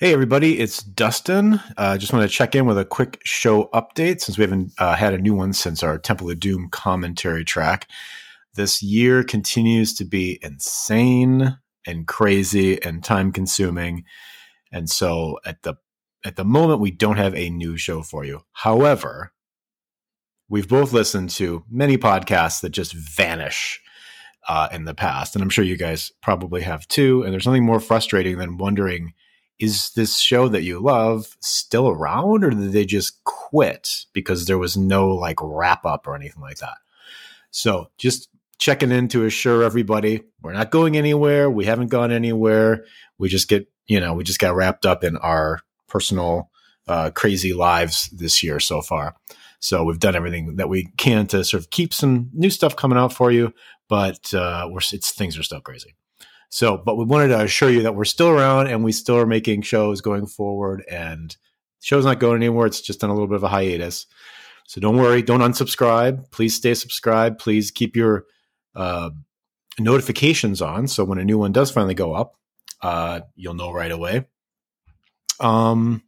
Hey, everybody, it's Dustin. I uh, just want to check in with a quick show update since we haven't uh, had a new one since our Temple of Doom commentary track. This year continues to be insane and crazy and time consuming. And so at the at the moment we don't have a new show for you. However, we've both listened to many podcasts that just vanish uh, in the past, and I'm sure you guys probably have too. And there's nothing more frustrating than wondering is this show that you love still around or did they just quit because there was no like wrap up or anything like that? So just checking in to assure everybody we're not going anywhere. We haven't gone anywhere. We just get, you know, we just got wrapped up in our personal uh, crazy lives this year so far. So we've done everything that we can to sort of keep some new stuff coming out for you, but uh, we're it's things are still crazy. So, but we wanted to assure you that we're still around and we still are making shows going forward. And show's not going anywhere. It's just on a little bit of a hiatus. So don't worry. Don't unsubscribe. Please stay subscribed. Please keep your uh, notifications on. So when a new one does finally go up, uh, you'll know right away. Um,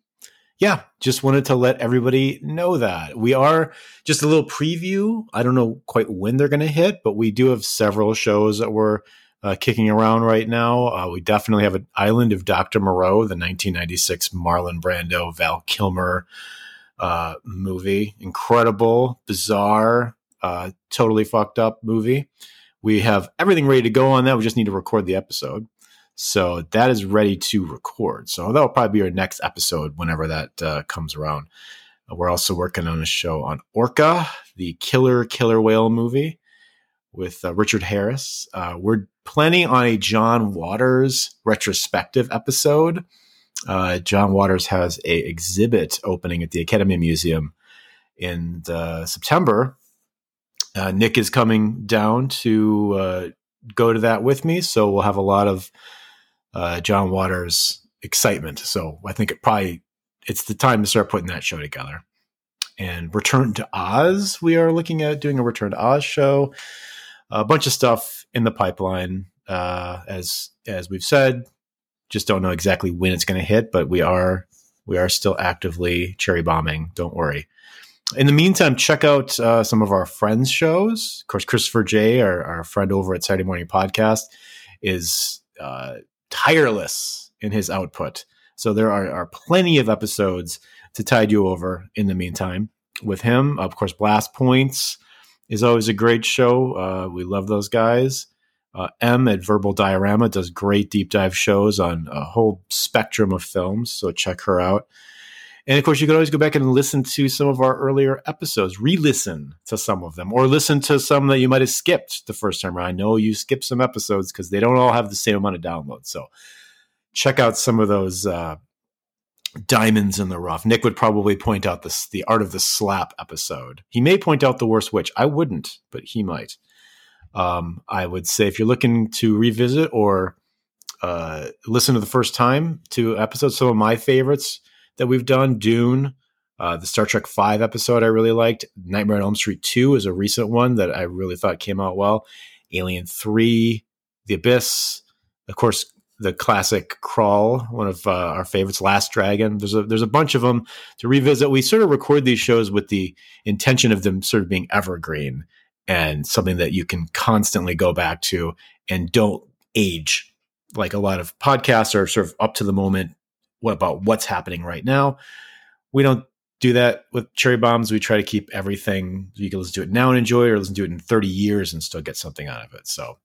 yeah, just wanted to let everybody know that we are just a little preview. I don't know quite when they're going to hit, but we do have several shows that we're uh, kicking around right now. Uh, we definitely have an Island of Dr. Moreau, the 1996 Marlon Brando, Val Kilmer uh, movie. Incredible, bizarre, uh, totally fucked up movie. We have everything ready to go on that. We just need to record the episode. So that is ready to record. So that'll probably be our next episode whenever that uh, comes around. We're also working on a show on Orca, the killer killer whale movie with uh, Richard Harris. Uh, we're planning on a John Waters retrospective episode. Uh, John Waters has a exhibit opening at the Academy Museum in September. Uh, Nick is coming down to uh, go to that with me, so we'll have a lot of uh, John Waters excitement. So I think it probably it's the time to start putting that show together. And Return to Oz, we are looking at doing a Return to Oz show a bunch of stuff in the pipeline. Uh, as as we've said, just don't know exactly when it's going to hit, but we are we are still actively cherry bombing. Don't worry. In the meantime, check out uh, some of our friends' shows. Of course, Christopher J, our, our friend over at Saturday Morning Podcast, is uh, tireless in his output. So there are, are plenty of episodes to tide you over in the meantime with him. Of course, Blast Points, is always a great show. Uh, we love those guys. Uh, M at Verbal Diorama does great deep dive shows on a whole spectrum of films, so check her out. And of course, you can always go back and listen to some of our earlier episodes, re listen to some of them, or listen to some that you might have skipped the first time around. I know you skipped some episodes because they don't all have the same amount of downloads. So check out some of those uh, diamonds in the rough. Nick would probably point out this the art of the slap episode. He may point out the worst witch. I wouldn't, but he might. Um, I would say if you're looking to revisit or uh, listen to the first time to episodes, some of my favorites that we've done, Dune, uh, the Star Trek Five episode I really liked. Nightmare on Elm Street Two is a recent one that I really thought came out well. Alien Three, The Abyss, of course, the classic Krull, one of uh, our favorites, Last Dragon. There's a there's a bunch of them to revisit. We sort of record these shows with the intention of them sort of being evergreen and something that you can constantly go back to and don't age. Like a lot of podcasts are sort of up to the moment. What about what's happening right now? We don't do that with cherry bombs. We try to keep everything you can listen to it now and enjoy it, or listen to it in 30 years and still get something out of it. So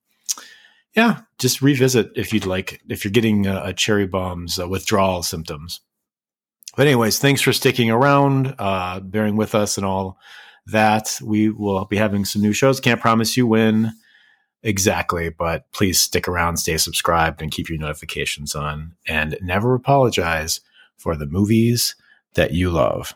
yeah, just revisit if you'd like, if you're getting a, a cherry bomb's uh, withdrawal symptoms. But anyways, thanks for sticking around, uh, bearing with us and all that. We will be having some new shows. Can't promise you when exactly, but please stick around, stay subscribed, and keep your notifications on. And never apologize for the movies that you love.